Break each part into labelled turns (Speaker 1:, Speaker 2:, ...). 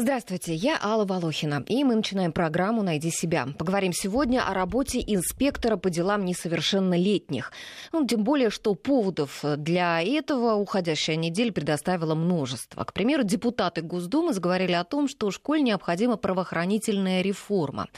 Speaker 1: Здравствуйте, я Алла Волохина, и мы начинаем программу «Найди себя». Поговорим сегодня о работе инспектора по делам несовершеннолетних. Ну, тем более, что поводов для этого уходящая неделя предоставила множество. К примеру, депутаты Госдумы заговорили о том, что школе необходима правоохранительная реформа.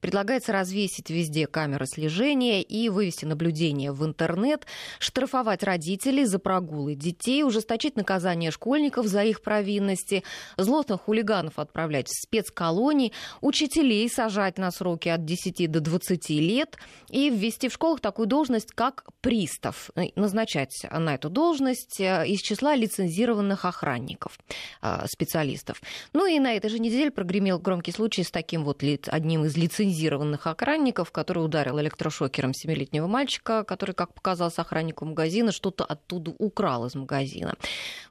Speaker 1: Предлагается развесить везде камеры слежения и вывести наблюдение в интернет, штрафовать родителей за прогулы детей, ужесточить наказание школьников за их провинности, злостных хулиганов ветеранов отправлять в спецколонии, учителей сажать на сроки от 10 до 20 лет и ввести в школах такую должность, как пристав. Э, назначать на эту должность э, из числа лицензированных охранников, э, специалистов. Ну и на этой же неделе прогремел громкий случай с таким вот одним из лицензированных охранников, который ударил электрошокером семилетнего мальчика, который, как показалось охраннику магазина, что-то оттуда украл из магазина.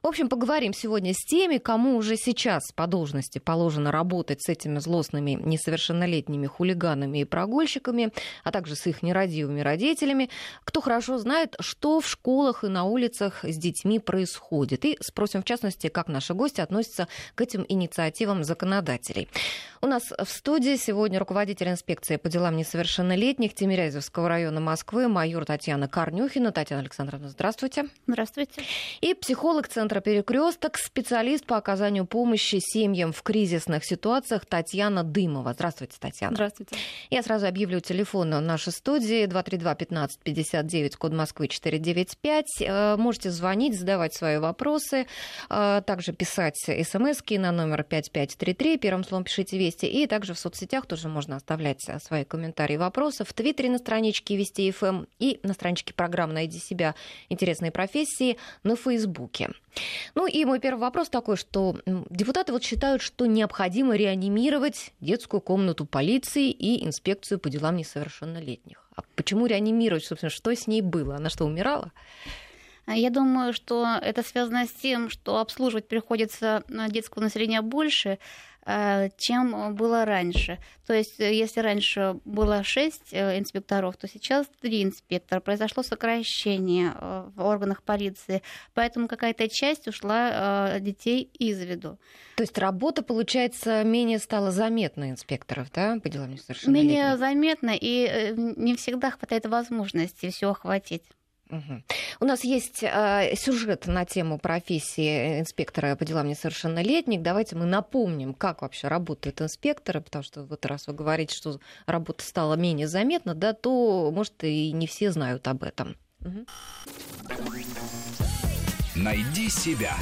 Speaker 1: В общем, поговорим сегодня с теми, кому уже сейчас по должности должности положено работать с этими злостными несовершеннолетними хулиганами и прогульщиками, а также с их нерадивыми родителями, кто хорошо знает, что в школах и на улицах с детьми происходит. И спросим, в частности, как наши гости относятся к этим инициативам законодателей. У нас в студии сегодня руководитель инспекции по делам несовершеннолетних Тимирязевского района Москвы, майор Татьяна Корнюхина. Татьяна Александровна, здравствуйте.
Speaker 2: Здравствуйте.
Speaker 1: И психолог Центра Перекресток, специалист по оказанию помощи семьям в кризисных ситуациях Татьяна Дымова. Здравствуйте, Татьяна.
Speaker 2: Здравствуйте.
Speaker 1: Я сразу объявлю телефон нашей студии 232-1559, код Москвы 495. Э, можете звонить, задавать свои вопросы, э, также писать смс на номер 5533, первым словом пишите «Вести», и также в соцсетях тоже можно оставлять свои комментарии и вопросы. В Твиттере на страничке Вести ФМ эм и на страничке программы «Найди себя. Интересные профессии» на Фейсбуке. Ну и мой первый вопрос такой, что депутаты вот считают, что необходимо реанимировать детскую комнату полиции и инспекцию по делам несовершеннолетних. А почему реанимировать, собственно, что с ней было? Она что, умирала?
Speaker 2: Я думаю, что это связано с тем, что обслуживать приходится детского населения больше, Э, чем было раньше. То есть, э, если раньше было 6 э, инспекторов, то сейчас 3 инспектора. Произошло сокращение в органах полиции, поэтому какая-то часть ушла детей из виду.
Speaker 1: То есть работа, получается, менее стала заметна инспекторов, да, по делам несовершеннолетних?
Speaker 2: Менее заметна, и не всегда хватает возможности все охватить.
Speaker 1: У нас есть э, сюжет на тему профессии инспектора по делам несовершеннолетних. Давайте мы напомним, как вообще работают инспекторы, потому что вот раз вы говорите, что работа стала менее заметна, да, то, может, и не все знают об этом. Угу.
Speaker 3: Найди себя.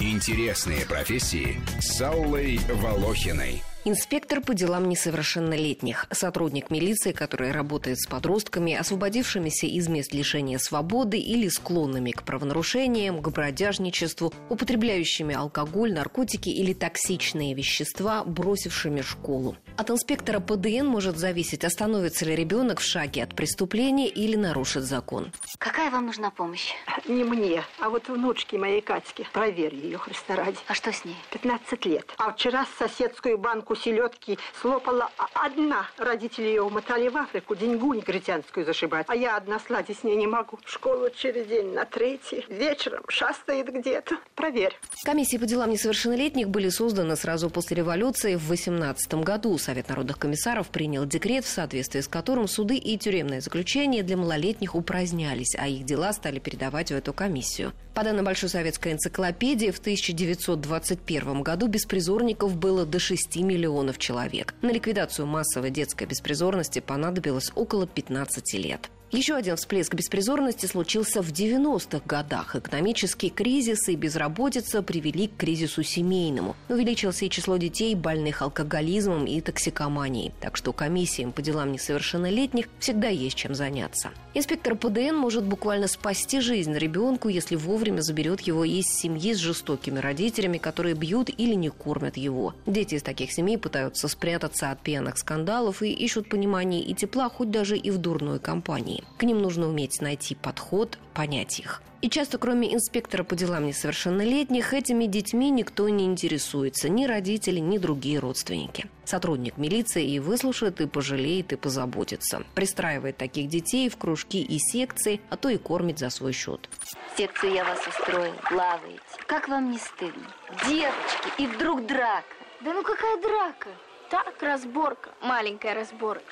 Speaker 3: Интересные профессии с Аллой Волохиной.
Speaker 1: Инспектор по делам несовершеннолетних, сотрудник милиции, который работает с подростками, освободившимися из мест лишения свободы или склонными к правонарушениям, к бродяжничеству, употребляющими алкоголь, наркотики или токсичные вещества, бросившими школу. От инспектора ПДН может зависеть, остановится ли ребенок в шаге от преступления или нарушит закон.
Speaker 4: Какая вам нужна помощь?
Speaker 5: Не мне, а вот внучке моей Катьке. Проверь ее, Христа ради.
Speaker 4: А что с ней?
Speaker 5: 15 лет. А вчера соседскую банку банку селедки слопала одна. Родители ее умотали в Африку деньгу негритянскую зашибать. А я одна сладить с ней не могу. В школу через день на третий. Вечером шастает где-то. Проверь.
Speaker 1: Комиссии по делам несовершеннолетних были созданы сразу после революции в 18 году. Совет народных комиссаров принял декрет, в соответствии с которым суды и тюремное заключение для малолетних упразднялись, а их дела стали передавать в эту комиссию. По данным Большой советской энциклопедии, в 1921 году беспризорников было до 6 миллионов человек. На ликвидацию массовой детской беспризорности понадобилось около 15 лет. Еще один всплеск беспризорности случился в 90-х годах. Экономический кризис и безработица привели к кризису семейному. Увеличилось и число детей, больных алкоголизмом и токсикоманией. Так что комиссиям по делам несовершеннолетних всегда есть чем заняться. Инспектор ПДН может буквально спасти жизнь ребенку, если вовремя заберет его из семьи с жестокими родителями, которые бьют или не кормят его. Дети из таких семей пытаются спрятаться от пьяных скандалов и ищут понимания и тепла хоть даже и в дурной компании. К ним нужно уметь найти подход, понять их. И часто, кроме инспектора по делам несовершеннолетних, этими детьми никто не интересуется, ни родители, ни другие родственники. Сотрудник милиции и выслушает, и пожалеет, и позаботится. Пристраивает таких детей в кружки и секции, а то и кормит за свой счет.
Speaker 4: Секцию я вас устроил, плаваете. Как вам не стыдно? Девочки, и вдруг драка.
Speaker 6: Да ну какая драка? Так, разборка, маленькая разборка.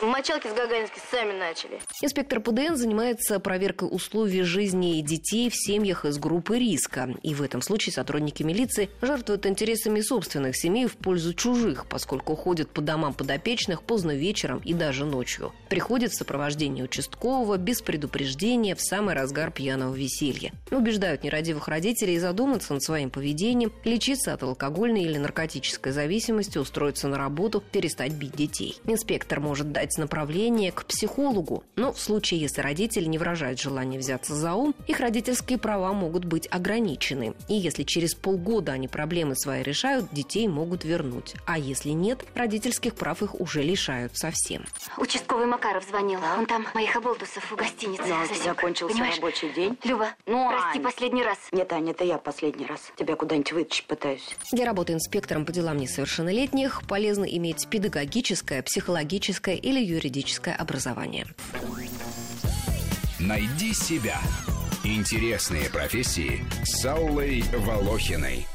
Speaker 4: Мочалки с Гагаринской сами начали.
Speaker 1: Инспектор ПДН занимается проверкой условий жизни детей в семьях из группы риска. И в этом случае сотрудники милиции жертвуют интересами собственных семей в пользу чужих, поскольку ходят по домам подопечных поздно вечером и даже ночью. Приходят в сопровождении участкового без предупреждения в самый разгар пьяного веселья. Убеждают нерадивых родителей задуматься над своим поведением, лечиться от алкогольной или наркотической зависимости, устроиться на работу, перестать бить детей. Инспектор может дать дать направление к психологу. Но в случае, если родители не выражают желание взяться за ум, их родительские права могут быть ограничены. И если через полгода они проблемы свои решают, детей могут вернуть. А если нет, родительских прав их уже лишают совсем.
Speaker 4: Участковый Макаров звонил. Он там моих оболтусов в гостинице
Speaker 7: Но
Speaker 4: засек.
Speaker 7: закончился
Speaker 4: Понимаешь?
Speaker 7: рабочий день.
Speaker 4: Люба,
Speaker 7: Ну,
Speaker 4: прости
Speaker 7: Ань.
Speaker 4: последний раз.
Speaker 7: Нет, Аня, это я последний раз. Тебя куда-нибудь вытащить пытаюсь.
Speaker 1: Для работы инспектором по делам несовершеннолетних полезно иметь педагогическое, психологическое или юридическое образование.
Speaker 3: Найди себя. Интересные профессии с Аллой Волохиной.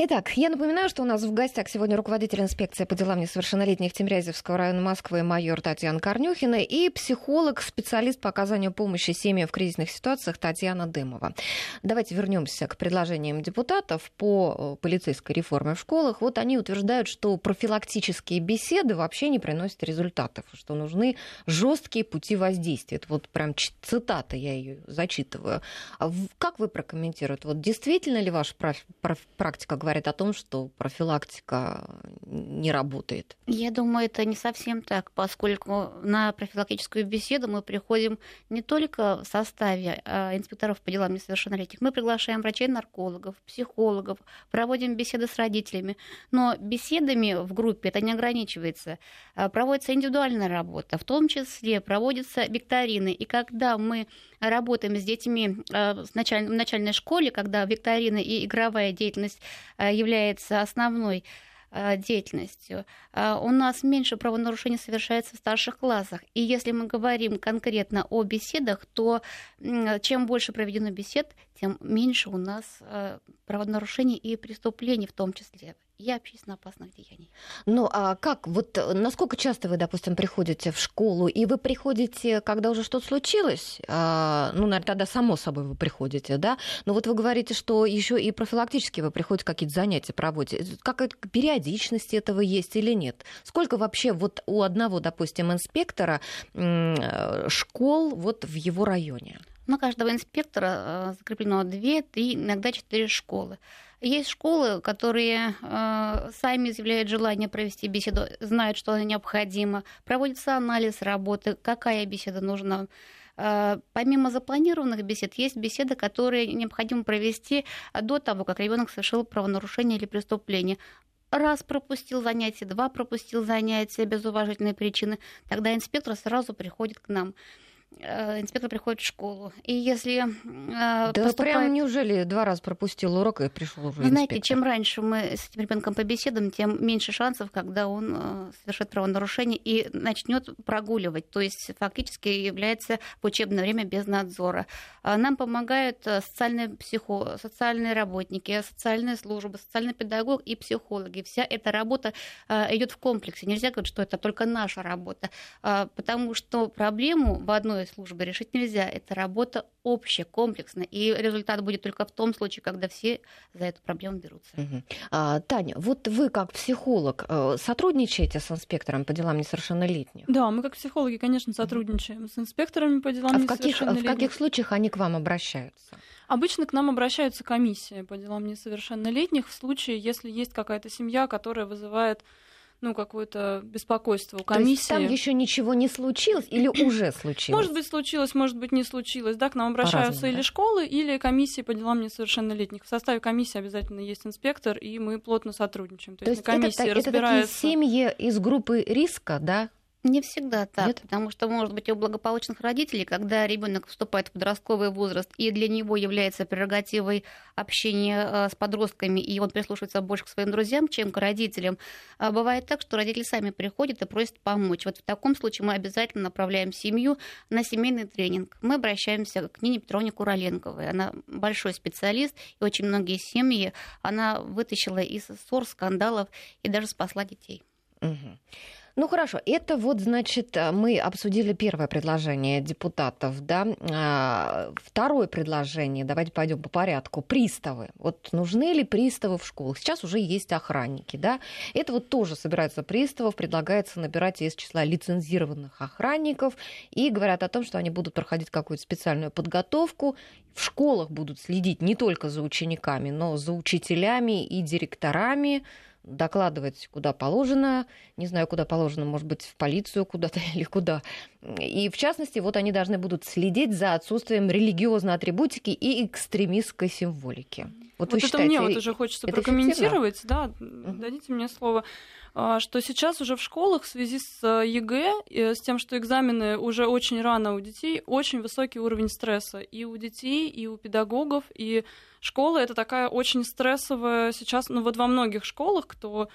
Speaker 1: Итак, я напоминаю, что у нас в гостях сегодня руководитель инспекции по делам несовершеннолетних Тимирязевского района Москвы майор Татьяна Корнюхина и психолог, специалист по оказанию помощи семьям в кризисных ситуациях Татьяна Дымова. Давайте вернемся к предложениям депутатов по э, полицейской реформе в школах. Вот они утверждают, что профилактические беседы вообще не приносят результатов, что нужны жесткие пути воздействия. Это вот прям цитата, я ее зачитываю. А Как вы прокомментируете? Вот действительно ли ваша практика о том, что профилактика не работает?
Speaker 2: Я думаю, это не совсем так, поскольку на профилактическую беседу мы приходим не только в составе а, инспекторов по делам несовершеннолетних, мы приглашаем врачей-наркологов, психологов, проводим беседы с родителями. Но беседами в группе это не ограничивается. А, Проводится индивидуальная работа, в том числе проводятся викторины. И когда мы работаем с детьми а, в начальной школе, когда викторины и игровая деятельность является основной а, деятельностью. А, У нас меньше правонарушений совершается в старших классах. И если мы говорим конкретно о беседах, то чем больше проведено бесед, тем меньше у нас а, правонарушений и преступлений в том числе и общественно опасных деяний.
Speaker 1: Ну, а как, вот э, насколько часто вы, допустим, приходите в школу, и вы приходите, когда уже что-то случилось? А, ну, наверное, тогда само собой вы приходите, да? Но вот вы говорите, что еще и профилактически вы приходите, какие-то занятия проводите. Какая-то периодичность этого есть или нет? Сколько вообще вот у одного, допустим, инспектора э, школ вот в его районе?
Speaker 2: На каждого инспектора э, закреплено 2, 3, иногда 4 школы. Есть школы, которые э, сами изъявляют желание провести беседу, знают, что она необходима, проводится анализ работы, какая беседа нужна. Э, Помимо запланированных бесед, есть беседы, которые необходимо провести до того, как ребенок совершил правонарушение или преступление. Раз пропустил занятие, два пропустил занятия без уважительной причины, тогда инспектор сразу приходит к нам инспектор приходит в школу. И если э,
Speaker 1: Да
Speaker 2: поступает-
Speaker 1: прям неужели два раза пропустил урок и пришел уже
Speaker 2: знаете,
Speaker 1: инспектор?
Speaker 2: чем раньше мы с этим ребенком побеседуем, тем меньше шансов, когда он э, совершит правонарушение и начнет прогуливать. То есть фактически является в учебное время без надзора. А Нам помогают э, социальные, психо... социальные работники, социальные службы, социальный педагог и психологи. Вся эта работа э, идет в комплексе. Нельзя говорить, что это только наша работа, а, потому что проблему в одной службе решить нельзя. Это работа общая, комплексная. И результат будет только в том случае, когда все за эту проблему берутся.
Speaker 1: Мгм. А, Таня, вот вы как психолог э, сотрудничаете с инспектором по делам несовершеннолетних?
Speaker 8: Да, мы как психологи, конечно, сотрудничаем с инспекторами по делам
Speaker 1: А в каких, в
Speaker 8: несовершеннолетних.
Speaker 1: каких случаях они к вам обращаются?
Speaker 8: Обычно к нам обращаются комиссии по делам несовершеннолетних в случае, если есть какая-то семья, которая вызывает ну, какое-то беспокойство у
Speaker 1: То есть
Speaker 8: комиссии.
Speaker 1: там еще ничего не случилось или уже случилось?
Speaker 8: Может быть, случилось, может быть, не случилось. Да, к нам обращаются или
Speaker 1: да?
Speaker 8: школы, или комиссии по делам несовершеннолетних. В составе комиссии обязательно есть инспектор, и мы плотно сотрудничаем. То,
Speaker 1: То
Speaker 8: есть
Speaker 1: есть
Speaker 8: на
Speaker 1: это,
Speaker 8: комиссии
Speaker 1: та- это такие
Speaker 8: разбирается...
Speaker 1: семьи из группы риска, да?
Speaker 2: Не всегда так,
Speaker 1: Нет?
Speaker 2: потому что, может быть, у благополучных родителей, когда ребенок вступает в подростковый возраст, и для него является прерогативой общения э, с подростками, и он прислушивается больше к своим друзьям, чем к родителям, а бывает так, что родители сами приходят и просят помочь. Вот в таком случае мы обязательно направляем семью на семейный тренинг. Мы обращаемся к Нине Петровне Куроленковой. Она большой специалист, и очень многие семьи она вытащила из ссор, скандалов и даже спасла детей.
Speaker 1: Мгм. Ну хорошо, это вот, значит, а, мы обсудили первое предложение депутатов, да. А, Второе предложение, давайте пойдем по порядку. Приставы. Вот нужны ли приставы в школах? Сейчас уже есть охранники, да. Это вот тоже собираются приставов, предлагается набирать из числа лицензированных охранников и говорят о том, что они будут проходить какую-то специальную подготовку. В школах будут следить не только за учениками, но за учителями и директорами докладывать куда положено, не знаю, куда положено, может быть, в полицию куда-то или куда. И в частности, вот они должны будут следить за отсутствием религиозной атрибутики и экстремистской символики. Вот,
Speaker 8: Вот,
Speaker 1: вы
Speaker 8: это
Speaker 1: считаете,
Speaker 8: мне вот уже хочется прокомментировать, да, дадите мне слово, что сейчас уже в школах в связи с э, ЕГЭ, и с тем, что экзамены уже очень рано у детей, очень высокий уровень стресса и у детей, и у педагогов, и школа это такая очень стрессовая сейчас, ну вот во многих школах, кто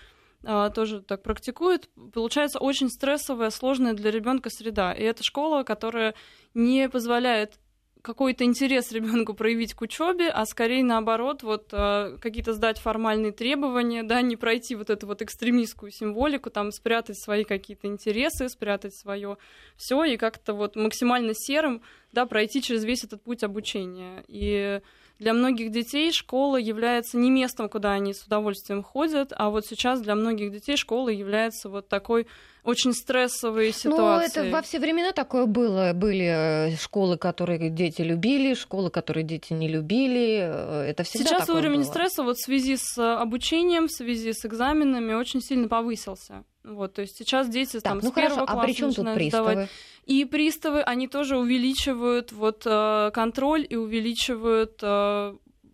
Speaker 8: а, тоже так практикует, получается очень стрессовая, сложная для ребенка среда. И это школа, которая не позволяет какой-то интерес ребенку проявить к учебе, а скорее наоборот, вот э, какие-то сдать формальные требования, да, не пройти вот эту вот экстремистскую символику, там спрятать свои какие-то интересы, спрятать свое все и как-то вот максимально серым, да, пройти через весь этот путь обучения. И для многих детей школа является не местом, куда они с удовольствием ходят, а вот сейчас для многих детей школа является вот такой очень стрессовой ситуацией.
Speaker 1: Ну, это во все времена такое было. Были э, школы, которые дети любили, школы, которые дети не любили. Э, Это всегда
Speaker 8: Сейчас
Speaker 1: такое
Speaker 8: уровень
Speaker 1: было.
Speaker 8: стресса вот в связи с э, обучением, в связи с экзаменами очень сильно повысился. Вот, то есть сейчас дети
Speaker 1: Так,
Speaker 8: там
Speaker 1: ну
Speaker 8: с первого
Speaker 1: хорошо, а
Speaker 8: класса
Speaker 1: при чем тут
Speaker 8: начинают
Speaker 1: приставы?
Speaker 8: сдавать. И приставы, они тоже увеличивают вот контроль и увеличивают,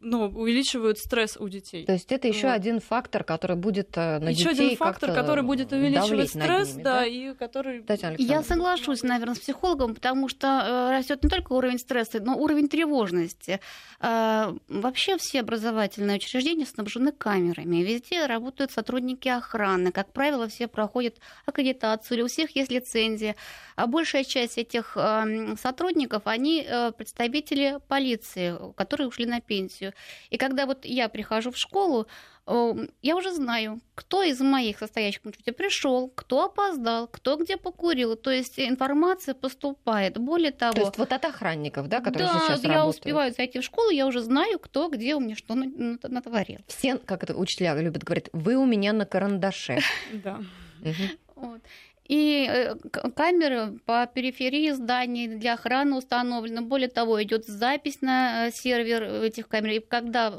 Speaker 8: ну, увеличивают стресс у детей.
Speaker 1: То есть это еще
Speaker 8: Вот.
Speaker 1: один фактор, который будет э, на
Speaker 8: Еще
Speaker 1: детей
Speaker 8: один фактор, который будет увеличивать стресс,
Speaker 1: ними,
Speaker 8: да, и который
Speaker 2: Я соглашусь, наверное, с психологом, потому что растет не только уровень стресса, но уровень тревожности. Э, Вообще все образовательные учреждения снабжены камерами. Везде работают сотрудники охраны. Как правило, все проходят аккредитацию, или у всех есть лицензия. А большая часть этих э, сотрудников, они э, представители полиции, которые ушли на пенсию. И когда вот я прихожу в школу, э, я уже знаю, кто из моих состоящих на учете пришел, кто опоздал, кто где покурил. То есть информация поступает. Более того,
Speaker 1: То есть вот от охранников, да, которые
Speaker 2: да,
Speaker 1: сейчас
Speaker 2: я
Speaker 1: работают.
Speaker 2: успеваю зайти в школу, я уже знаю, кто где у меня что на- на- натворил.
Speaker 1: Все, как это учителя любят говорить, вы у меня на карандаше.
Speaker 8: да.
Speaker 2: Вот. И э, камеры по периферии зданий для охраны установлены. Более того, идет запись на э, сервер этих камер. И когда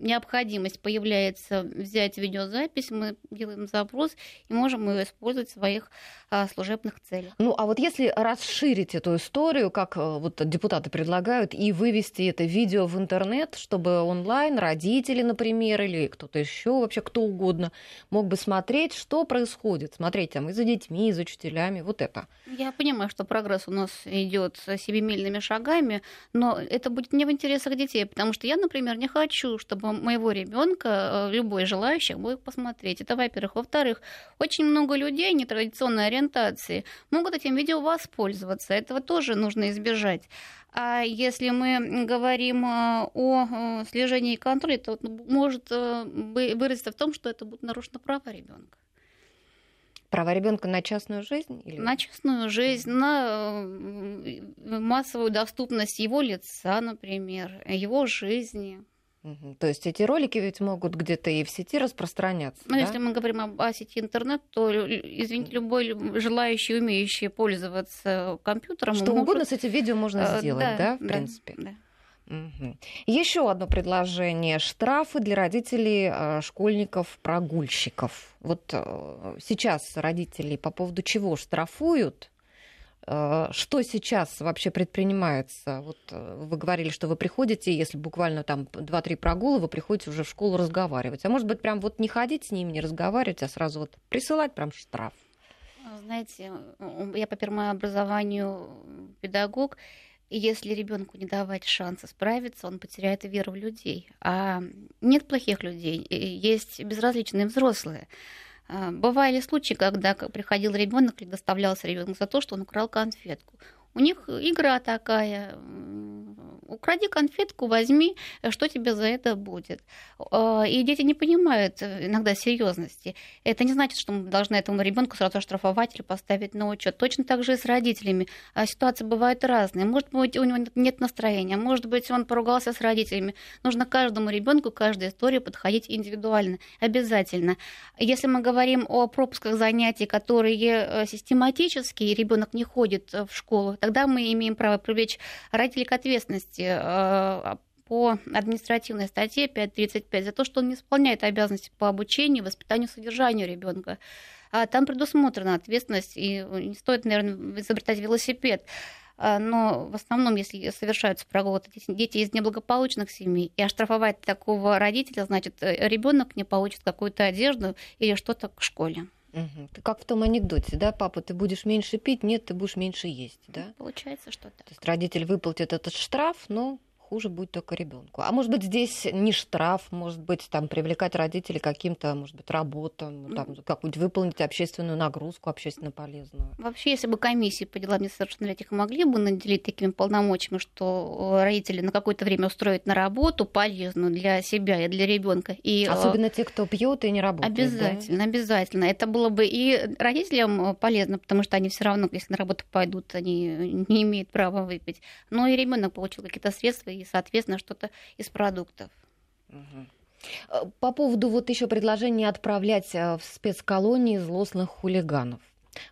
Speaker 2: необходимость появляется взять видеозапись, мы делаем запрос и можем ее использовать в своих а, служебных целях.
Speaker 1: Ну, а вот если расширить эту историю, как э, вот депутаты предлагают, и вывести это видео в интернет, чтобы онлайн родители, например, или кто-то еще, вообще кто угодно, мог бы смотреть, что происходит, смотреть там и за детьми, и за учителями, вот это.
Speaker 2: Я понимаю, что прогресс у нас идет семимильными шагами, но это будет не в интересах детей, потому что я, например, не хочу, чтобы моего ребенка любой желающий мог посмотреть. Это, во-первых. Во-вторых, очень много людей нетрадиционной ориентации могут этим видео воспользоваться. Этого тоже нужно избежать. А если мы говорим э, о э, слежении и контроле, то может э, бы- выразиться в том, что это будут нарушены права ребенка.
Speaker 1: Права ребенка на частную жизнь? Или...
Speaker 2: На частную жизнь, на э, массовую доступность его лица, например, его жизни.
Speaker 1: То есть эти ролики ведь могут где-то и в сети распространяться.
Speaker 2: Но
Speaker 1: да?
Speaker 2: если мы говорим об, о сети интернет, то, извините, любой лю- желающий, умеющий пользоваться компьютером
Speaker 1: Что
Speaker 2: может,
Speaker 1: угодно с этим видео можно
Speaker 2: э,
Speaker 1: сделать, да, в принципе.
Speaker 2: да.
Speaker 1: Еще одно предложение. Штрафы для родителей э, школьников-прогульщиков. Вот э, сейчас родители по поводу чего штрафуют? Э, Что сейчас вообще предпринимается? Вот вы говорили, что вы приходите, если буквально там 2-3 прогула, вы приходите уже в школу разговаривать. А может быть, прям вот не ходить с ними, не разговаривать, а сразу вот присылать прям штраф.
Speaker 2: Знаете, я по первому образованию педагог, и если ребенку не давать шанса справиться, он потеряет веру в людей. А нет плохих людей, есть безразличные взрослые. А, бывали случаи, когда приходил ребенок или доставлялся ребенок за то, что он украл конфетку. У них игра такая. Укради конфетку, возьми, что тебе за это будет. И дети не понимают иногда серьезности. Это не значит, что мы должны этому ребенку сразу оштрафовать или поставить на учет. Точно так же и с родителями. А ситуации бывают разные. Может быть, у него нет настроения, может быть, он поругался с родителями. Нужно каждому ребенку, каждой истории подходить индивидуально, обязательно. Если мы говорим о пропусках занятий, которые э, систематически, и ребенок не ходит в школу, тогда мы имеем право привлечь родителей к ответственности э, по административной статье 5.35 за то, что он не исполняет обязанности по обучению, воспитанию, содержанию ребенка. А там предусмотрена ответственность, и не стоит, наверное, изобретать велосипед. А, но в основном, если совершаются прогулы, дети из неблагополучных семей, и оштрафовать такого родителя, значит, ребенок не получит какую-то одежду или что-то к школе.
Speaker 1: Угу. Как в том анекдоте, да, папа, ты будешь меньше пить, нет, ты будешь меньше есть, да?
Speaker 2: Получается что-то.
Speaker 1: То есть родитель выплатит этот штраф, но хуже будет только ребенку. А может быть, здесь не штраф, может быть, там привлекать родителей каким-то, может быть, работам, там, какую-нибудь выполнить общественную нагрузку, общественно полезную.
Speaker 2: Вообще, если бы комиссии по делам несовершеннолетних могли бы наделить такими полномочиями, что родители на какое-то время устроят на работу полезную для себя и для ребенка. И,
Speaker 1: э, Особенно те, кто пьет и не работает.
Speaker 2: Обязательно,
Speaker 1: да?
Speaker 2: обязательно. Это было бы и родителям полезно, потому что они все равно, если на работу пойдут, они не имеют права выпить. Но и ребенок получил какие-то средства и, соответственно, что-то из продуктов.
Speaker 1: По поводу вот еще предложения отправлять э, в спецколонии злостных хулиганов.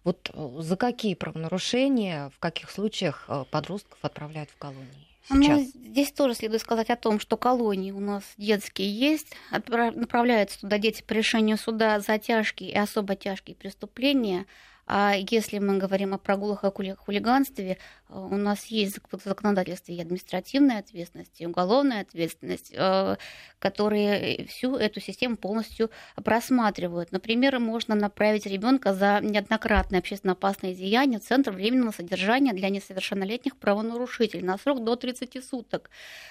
Speaker 1: Вот э, за какие правонарушения, в каких случаях э, подростков отправляют в колонии?
Speaker 2: Ну, сейчас. Ну, здесь тоже следует сказать о том, что колонии у нас детские есть, направляются туда дети по решению суда за тяжкие и особо тяжкие преступления, а если мы говорим о прогулах и хулиганстве, э, у нас есть в законодательстве и административная ответственность, и уголовная ответственность, э, которые всю эту систему полностью просматривают. Например, можно направить ребенка за неоднократное общественно опасное деяние в Центр временного содержания для несовершеннолетних правонарушителей на срок до 30 суток.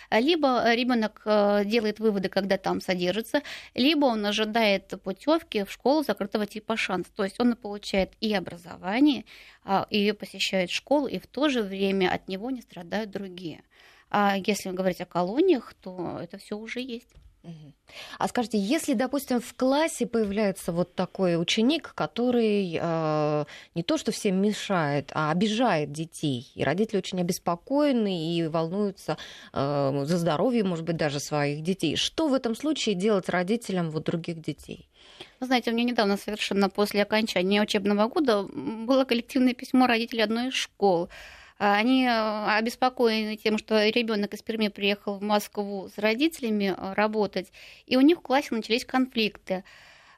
Speaker 2: Либо ребенок э, делает выводы, когда там содержится, либо он ожидает путевки в школу закрытого типа шанс. То есть он получает и образование, а, и посещает школу, и в то же время от него не страдают другие. А если говорить о колониях, то это все уже есть.
Speaker 1: А скажите, если, допустим, в классе появляется вот такой ученик, который э, не то что всем мешает, а обижает детей, и родители очень обеспокоены и волнуются э, за здоровье, может быть, даже своих детей, что в этом случае делать родителям вот других детей?
Speaker 2: Вы знаете, у меня недавно совершенно после окончания учебного года было коллективное письмо родителей одной из школ. Они э, обеспокоены тем, что ребенок из Перми приехал в Москву с родителями э, работать, и у них в классе начались конфликты.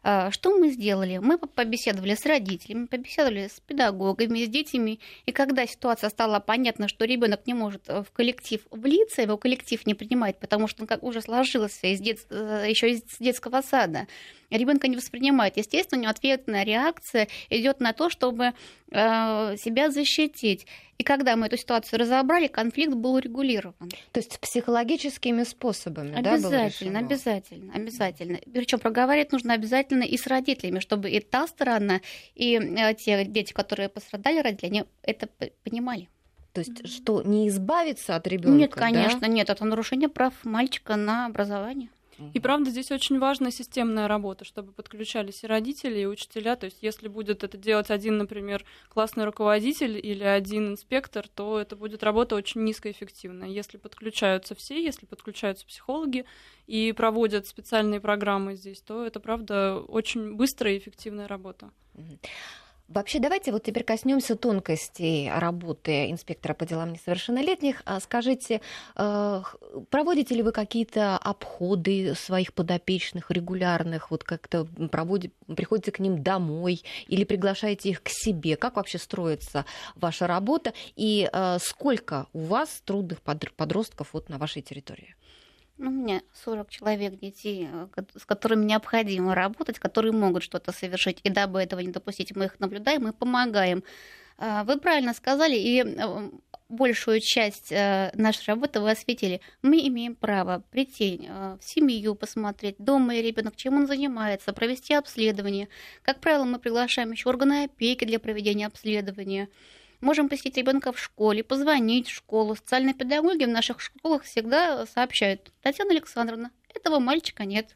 Speaker 2: А, что мы сделали? Мы побеседовали с родителями, побеседовали с педагогами, с детьми. И когда ситуация стала понятна, что ребенок не может э, в коллектив влиться, его коллектив не принимает, потому что он как уже сложился из дет... Еще из детского сада, ребенка не воспринимает. Естественно, у него ответная реакция идет на то, чтобы э, себя защитить. И когда мы эту ситуацию разобрали, конфликт был урегулирован.
Speaker 1: То есть психологическими способами,
Speaker 2: обязательно, да, обязательно, обязательно. Причем проговаривать нужно обязательно и с родителями, чтобы и та сторона, и э, те дети, которые пострадали родители, они это понимали.
Speaker 1: То есть что, не избавиться от ребенка?
Speaker 2: Нет, конечно, да? нет. Это нарушение прав мальчика на образование.
Speaker 8: И правда, здесь очень важна системная работа, чтобы подключались и родители, и учителя. То есть, если будет это делать один, например, классный руководитель или один инспектор, то это будет работа очень низкоэффективная. Если подключаются все, если подключаются психологи и проводят специальные программы здесь, то это, правда, очень быстрая и эффективная работа.
Speaker 1: Вообще, давайте вот теперь коснемся тонкостей работы инспектора по делам несовершеннолетних. А скажите, э, проводите ли вы какие-то обходы своих подопечных регулярных, вот как-то проводите, приходите к ним домой или приглашаете их к себе? Как вообще строится ваша работа и э, сколько у вас трудных подростков вот на вашей территории?
Speaker 2: Ну, у меня 40 человек детей, э, с которыми необходимо работать, которые могут что-то совершить. И дабы этого не допустить, мы их наблюдаем и помогаем. А, вы правильно сказали, и э, большую часть э, нашей работы вы осветили. Мы имеем право прийти в семью, посмотреть, дома и ребенок, чем он занимается, провести обследование. Как правило, мы приглашаем еще органы опеки для проведения обследования. Можем посетить ребенка в школе, позвонить в школу. Социальные педагоги в наших школах всегда сообщают, Татьяна Александровна, этого мальчика нет.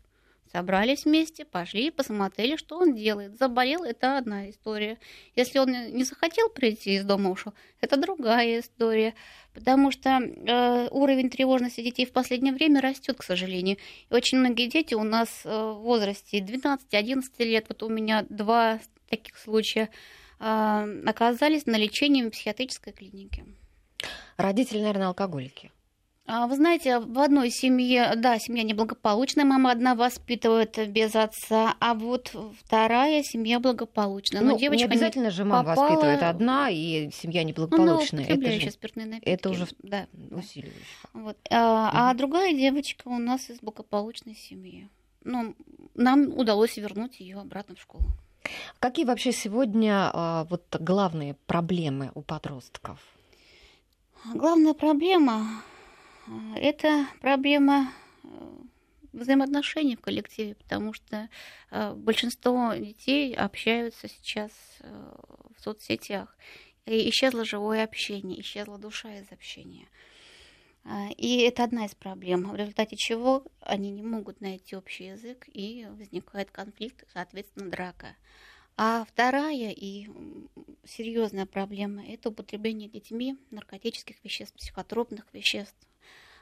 Speaker 2: Собрались вместе, пошли, посмотрели, что он делает. Заболел – это одна история. Если он не захотел прийти из дома, ушел, это другая история. Потому что э, уровень тревожности детей в последнее время растет, к сожалению. И очень многие дети у нас э, в возрасте 12-11 лет, вот у меня два таких случая – оказались на лечении в психиатрической клинике.
Speaker 1: Родители, наверное, алкоголики.
Speaker 2: А, вы знаете, в одной семье, да, семья неблагополучная, мама одна воспитывает без отца, а вот вторая семья благополучная.
Speaker 1: Но ну, девочка не обязательно же мама попала... воспитывает одна, и семья неблагополучная.
Speaker 2: Ну, это, же... спиртные напитки.
Speaker 1: это уже да. усиливающее.
Speaker 2: Вот. А, угу. а другая девочка у нас из благополучной семьи. Ну, нам удалось вернуть ее обратно в школу.
Speaker 1: Какие вообще сегодня а, вот главные проблемы у подростков?
Speaker 2: Главная проблема а, – это проблема э, взаимоотношений в коллективе, потому что а, большинство детей общаются сейчас э, в соцсетях. И исчезло живое общение, исчезла душа из общения. И это одна из проблем, в результате чего они не могут найти общий язык, и возникает конфликт, соответственно, драка. А вторая и серьезная проблема – это употребление детьми наркотических веществ, психотропных веществ.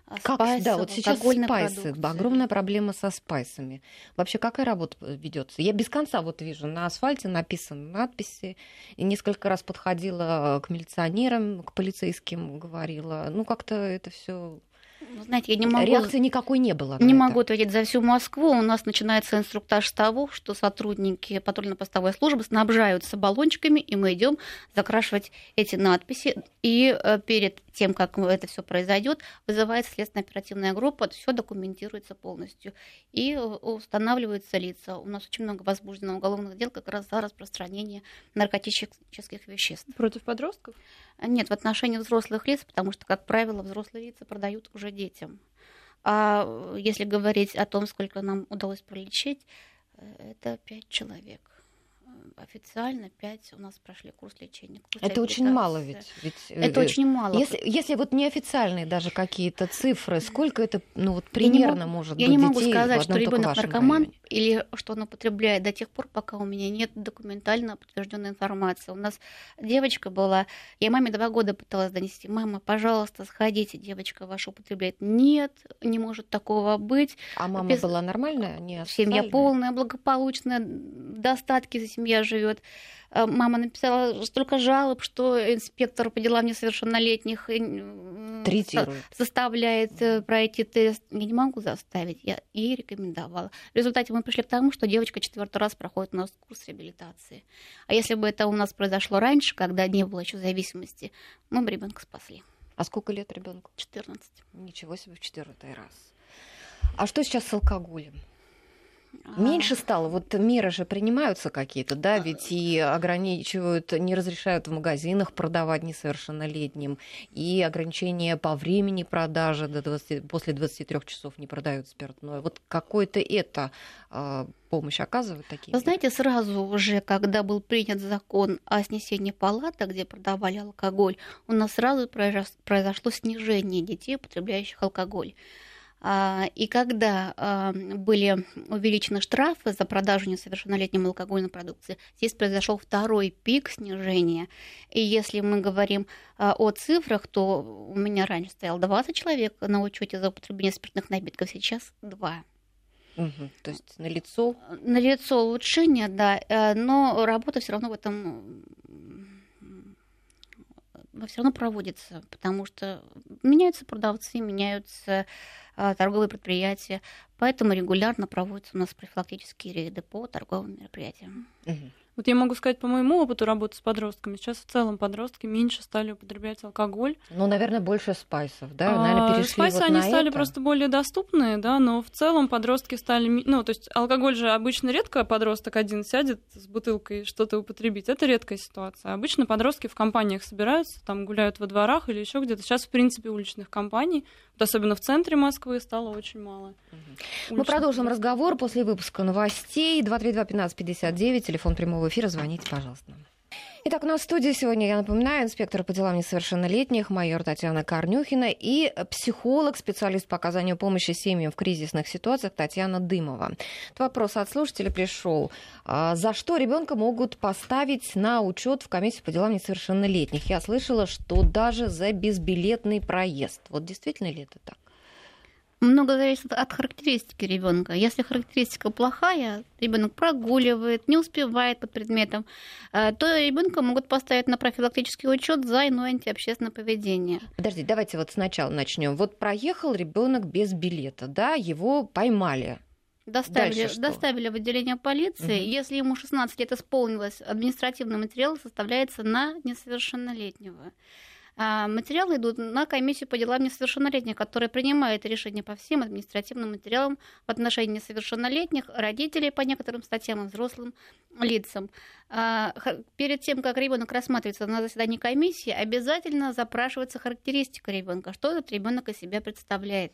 Speaker 1: А, как спайсов, да, вот сейчас спайсы, продукции. огромная проблема со спайсами. Вообще какая работа ведется? Я без конца вот вижу на асфальте написаны надписи, и несколько раз подходила к милиционерам, к полицейским, говорила, ну как-то это все
Speaker 2: ну, знаете, я не могу...
Speaker 1: Реакции никакой не было.
Speaker 2: Не могу ответить за всю Москву. У нас начинается инструктаж с того, что сотрудники патрульно-постовой службы снабжаются баллончиками, и мы идем закрашивать эти надписи. И э, перед тем, как это все произойдет, вызывается следственная оперативная группа, все документируется полностью. И э, устанавливаются лица. У нас очень много возбуждено уголовных дел как раз за распространение наркотических веществ.
Speaker 8: Против подростков?
Speaker 2: Нет, в отношении взрослых лиц, потому что, как правило, взрослые лица продают уже детям. А если говорить о том, сколько нам удалось пролечить, э, это пять человек официально 5 у нас прошли курс лечения. Курс
Speaker 1: это очень мало ведь. ведь
Speaker 2: это э, очень мало.
Speaker 1: Если, если вот неофициальные даже какие-то цифры, сколько это ну, вот примерно
Speaker 2: я
Speaker 1: может
Speaker 2: я
Speaker 1: быть
Speaker 2: Я не могу сказать, что ребенок наркоман
Speaker 1: районе.
Speaker 2: или что он употребляет до тех пор, пока у меня нет документально подтвержденной информации. У нас девочка была, я маме два года пыталась донести, мама, пожалуйста, сходите, девочка ваша употребляет. Нет, не может такого быть.
Speaker 1: А мама Без... была нормальная? Не
Speaker 2: Семья полная, благополучная, достатки за семья живет. Э, мама написала столько жалоб, что инспектор по делам несовершеннолетних
Speaker 1: Третирует.
Speaker 2: заставляет э, пройти тест. Я не могу заставить, я ей рекомендовала. В результате мы пришли к тому, что девочка четвертый раз проходит у нас курс реабилитации. А если бы это у нас произошло раньше, когда не было еще зависимости, мы бы ребенка спасли.
Speaker 1: А сколько лет ребенку?
Speaker 2: 14.
Speaker 1: Ничего себе в четвертый раз. А что сейчас с алкоголем? Меньше стало. Вот меры же принимаются какие-то, да, а. ведь и ограничивают, не разрешают в магазинах продавать несовершеннолетним, и ограничения по времени продажи до 20, после 23 часов не продают спиртное. Вот какой-то это э, помощь оказывает такие?
Speaker 2: Вы знаете, сразу уже, когда был принят закон о снесении палата, где продавали алкоголь, у нас сразу произошло снижение детей, употребляющих алкоголь. А, и когда а, были увеличены штрафы за продажу несовершеннолетним алкогольной продукции, здесь произошел второй пик снижения. И если мы говорим а, о цифрах, то у меня раньше стоял 20 человек на учете за употребление спиртных напитков, сейчас 2.
Speaker 1: Угу. То есть на лицо?
Speaker 2: На лицо улучшение, да, э, но работа все равно в этом все равно проводится, потому что меняются продавцы, меняются а, торговые предприятия. Поэтому регулярно проводятся у нас профилактические рейды по торговым мероприятиям.
Speaker 1: Угу.
Speaker 8: Вот я могу сказать по моему опыту работы с подростками, сейчас в целом подростки меньше стали употреблять алкоголь.
Speaker 1: Ну, наверное, больше спайсов, да? Наверное,
Speaker 8: А,
Speaker 1: перешли
Speaker 8: Спайсы,
Speaker 1: вот
Speaker 8: они стали
Speaker 1: это.
Speaker 8: просто более доступные, да, но в целом подростки стали... Ну, то есть алкоголь же обычно редко подросток один сядет с бутылкой что-то употребить. Это редкая ситуация. Обычно подростки в компаниях собираются, там гуляют во дворах или еще где-то. Сейчас, в принципе, уличных компаний, вот особенно в центре Москвы, стало очень мало.
Speaker 1: Мы продолжим разговор после выпуска новостей. 232-1559, телефон прямого эфира. Звоните, пожалуйста. Итак, у нас в студии сегодня, я напоминаю, инспектор по делам несовершеннолетних, майор Татьяна Корнюхина и психолог, специалист по оказанию помощи семьям в кризисных ситуациях Татьяна Дымова. Это вопрос от слушателя пришел. А, За что ребенка могут поставить на учет в комиссию по делам несовершеннолетних? Я слышала, что даже за безбилетный проезд. Вот действительно ли это так?
Speaker 2: Много зависит от характеристики ребенка. Если характеристика плохая, ребенок прогуливает, не успевает под предметом, э, то ребенка могут поставить на профилактический учет за иное антиобщественное поведение.
Speaker 1: Подожди, давайте вот сначала начнем. Вот проехал ребенок без билета, да, его поймали.
Speaker 2: Доставили, доставили в отделение полиции.
Speaker 1: Мгм.
Speaker 2: Если ему 16 лет исполнилось, административный материал составляется на несовершеннолетнего. А материалы идут на комиссию по делам несовершеннолетних, которая принимает решение по всем административным материалам в отношении несовершеннолетних, родителей по некоторым статьям и взрослым лицам. А, Перед тем, как ребенок рассматривается на заседании комиссии, обязательно запрашивается характеристика ребенка, что этот ребенок из себя представляет.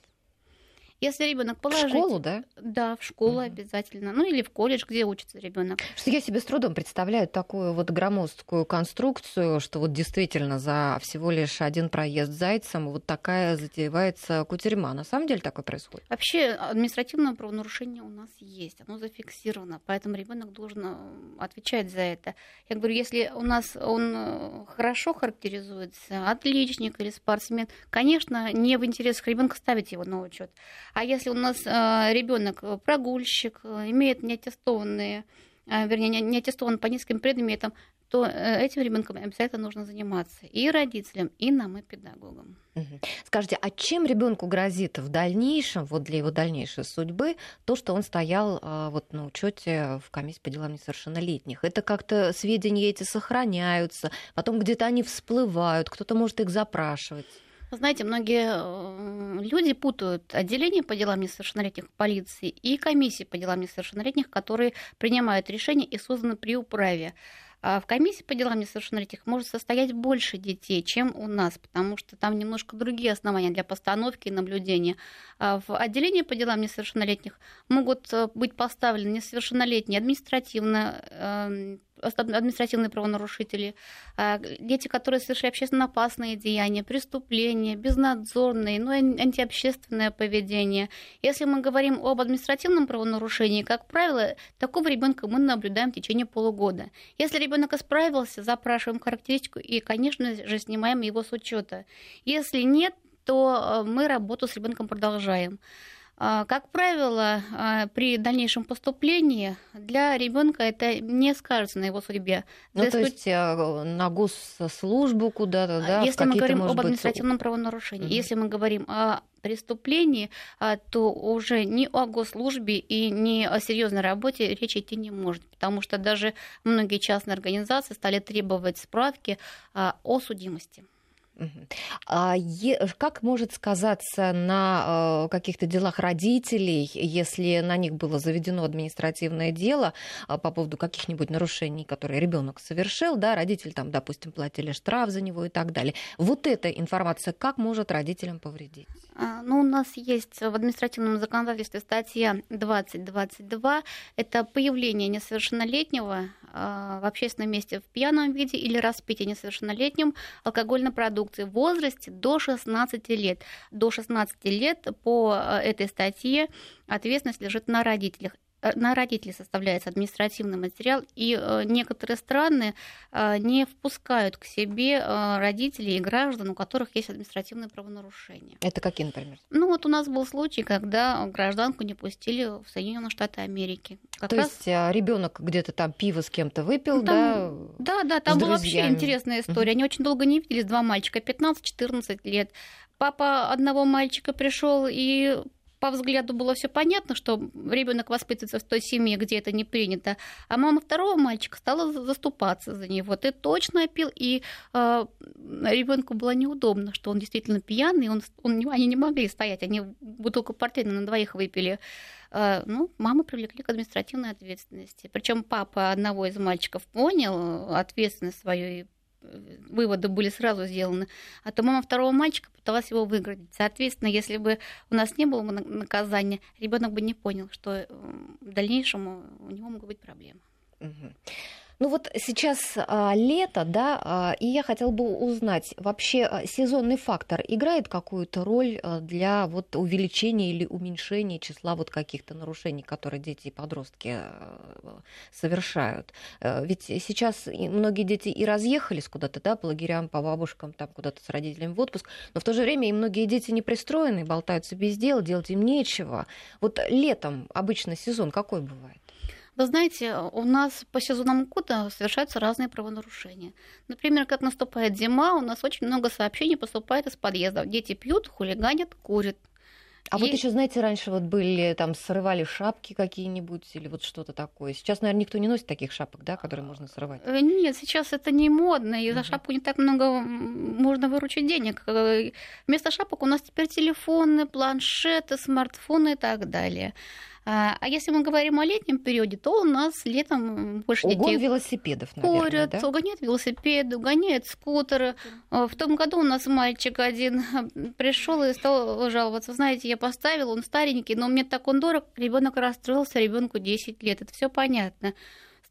Speaker 2: Если ребенок
Speaker 1: В
Speaker 2: положительный,
Speaker 1: школу, да?
Speaker 2: да, в школу
Speaker 1: Мгм.
Speaker 2: обязательно. Ну или в колледж, где учится ребенок.
Speaker 1: Что я себе с трудом представляю такую вот громоздкую конструкцию, что вот действительно за всего лишь один проезд зайцем вот такая затевается кутерьма. На самом деле такое происходит?
Speaker 2: Вообще административное правонарушение у нас есть, оно зафиксировано, поэтому ребенок должен э, отвечать за это. Я говорю, если у нас он э, хорошо характеризуется, отличник или спортсмен, конечно, не в интересах ребенка ставить его на учет. А если у нас ребенок прогульщик, э, имеет неаттестованные, э, вернее, не- не аттестован по низким предметам, то э, этим ребенком обязательно нужно заниматься и родителям, и нам, и педагогам.
Speaker 1: Скажите, а чем ребенку грозит в дальнейшем, вот для его дальнейшей судьбы, то, что он стоял вот на учете в комиссии по делам несовершеннолетних? Это как-то сведения эти сохраняются, потом где-то они всплывают, кто-то может их запрашивать.
Speaker 2: Знаете, многие э, люди путают отделение по делам несовершеннолетних полиции и комиссии по делам несовершеннолетних, которые принимают решения и созданы при управе. А в комиссии по делам несовершеннолетних может состоять больше детей, чем у нас, потому что там немножко другие основания для постановки и наблюдения. А в отделении по делам несовершеннолетних могут э, быть поставлены несовершеннолетние административно эм, административные правонарушители, а, дети, которые совершили общественно опасные деяния, преступления, безнадзорные, ну, ан- антиобщественное поведение. Если мы говорим об административном правонарушении, как правило, такого ребенка мы наблюдаем в течение полугода. Если ребенок исправился, запрашиваем характеристику и, конечно же, снимаем его с учета. Если нет, то э, мы работу с ребенком продолжаем. А, Как правило, а, при дальнейшем поступлении для ребенка это не скажется на его судьбе.
Speaker 1: Ну,
Speaker 2: За
Speaker 1: то есть э, на госслужбу куда-то, да,
Speaker 2: если мы говорим об
Speaker 1: быть,
Speaker 2: административном правонарушении,
Speaker 1: Мгм.
Speaker 2: если мы говорим о преступлении, а, то уже ни о госслужбе и ни о серьезной работе речи идти не может, потому что даже многие частные организации стали требовать справки о судимости.
Speaker 1: А как может сказаться на э, каких-то делах родителей, если на них было заведено административное дело а, по поводу каких-нибудь нарушений, которые ребенок совершил, да, родители там, допустим, платили штраф за него и так далее. Вот эта информация как может родителям повредить?
Speaker 2: А, Ну, у нас есть в административном законодательстве статья 2022. Это появление несовершеннолетнего в общественном месте в пьяном виде или распитие несовершеннолетним алкогольной продукции в возрасте до 16 лет. До 16 лет по а, этой статье ответственность лежит на родителях на родителей составляется административный материал, и э, некоторые страны э, не впускают к себе э, родителей и граждан, у которых есть административные правонарушения.
Speaker 1: Это какие, например?
Speaker 2: Ну вот у нас был случай, когда гражданку не пустили в Соединенные Штаты Америки. Как
Speaker 1: То
Speaker 2: раз-
Speaker 1: есть ребенок где-то там пиво с кем-то выпил,
Speaker 2: Ну, там
Speaker 1: да?
Speaker 2: Да, да, там была вообще интересная история. Они очень долго не виделись, два мальчика, 15-14 лет. Папа одного мальчика пришел и по взгляду было все понятно, что ребенок воспитывается в той семье, где это не принято. А мама второго мальчика стала заступаться за него. Ты точно пил, и э, ребенку было неудобно, что он действительно пьяный, он, он, они не могли стоять, они бутылку портвейна на двоих выпили. Э, ну, маму привлекли к административной ответственности. Причем папа одного из мальчиков понял ответственность свою и выводы были сразу сделаны, а то мама второго мальчика пыталась его выградить. Соответственно, если бы у нас не было наказания, ребенок бы не понял, что в дальнейшем у него могут быть проблемы.
Speaker 1: Ну вот сейчас а, лето, да, а, и я хотела бы узнать, вообще а, сезонный фактор играет какую-то роль а, для вот увеличения или уменьшения числа вот каких-то нарушений, которые дети и подростки а, совершают? А, ведь сейчас многие дети и разъехались куда-то, да, по лагерям, по бабушкам, там куда-то с родителями в отпуск, но в то же время и многие дети не пристроены, болтаются без дела, делать им нечего. Вот летом обычно сезон какой бывает?
Speaker 2: Вы знаете, у нас по сезонам года совершаются разные правонарушения. Например, как наступает зима, у нас очень много сообщений поступает из подъездов. Дети пьют, хулиганят, курят.
Speaker 1: А и... вот еще, знаете, раньше вот были, там, срывали шапки какие-нибудь или вот что-то такое. Сейчас, наверное, никто не носит таких шапок, да, которые можно срывать?
Speaker 2: Э, нет, сейчас это не модно, и за uh-huh. шапку не так много можно выручить денег. Э, вместо шапок у нас теперь телефоны, планшеты, смартфоны и так далее. А, а если мы говорим о летнем периоде, то у нас летом больше
Speaker 1: Угон
Speaker 2: детей
Speaker 1: велосипедов, наверное,
Speaker 2: курят,
Speaker 1: да?
Speaker 2: угоняют велосипеды, угоняют скутеры. А, в том году у нас мальчик один пришел и стал жаловаться. Знаете, я поставил, он старенький, но мне так он дорог. Ребенок расстроился, ребенку 10 лет. Это все понятно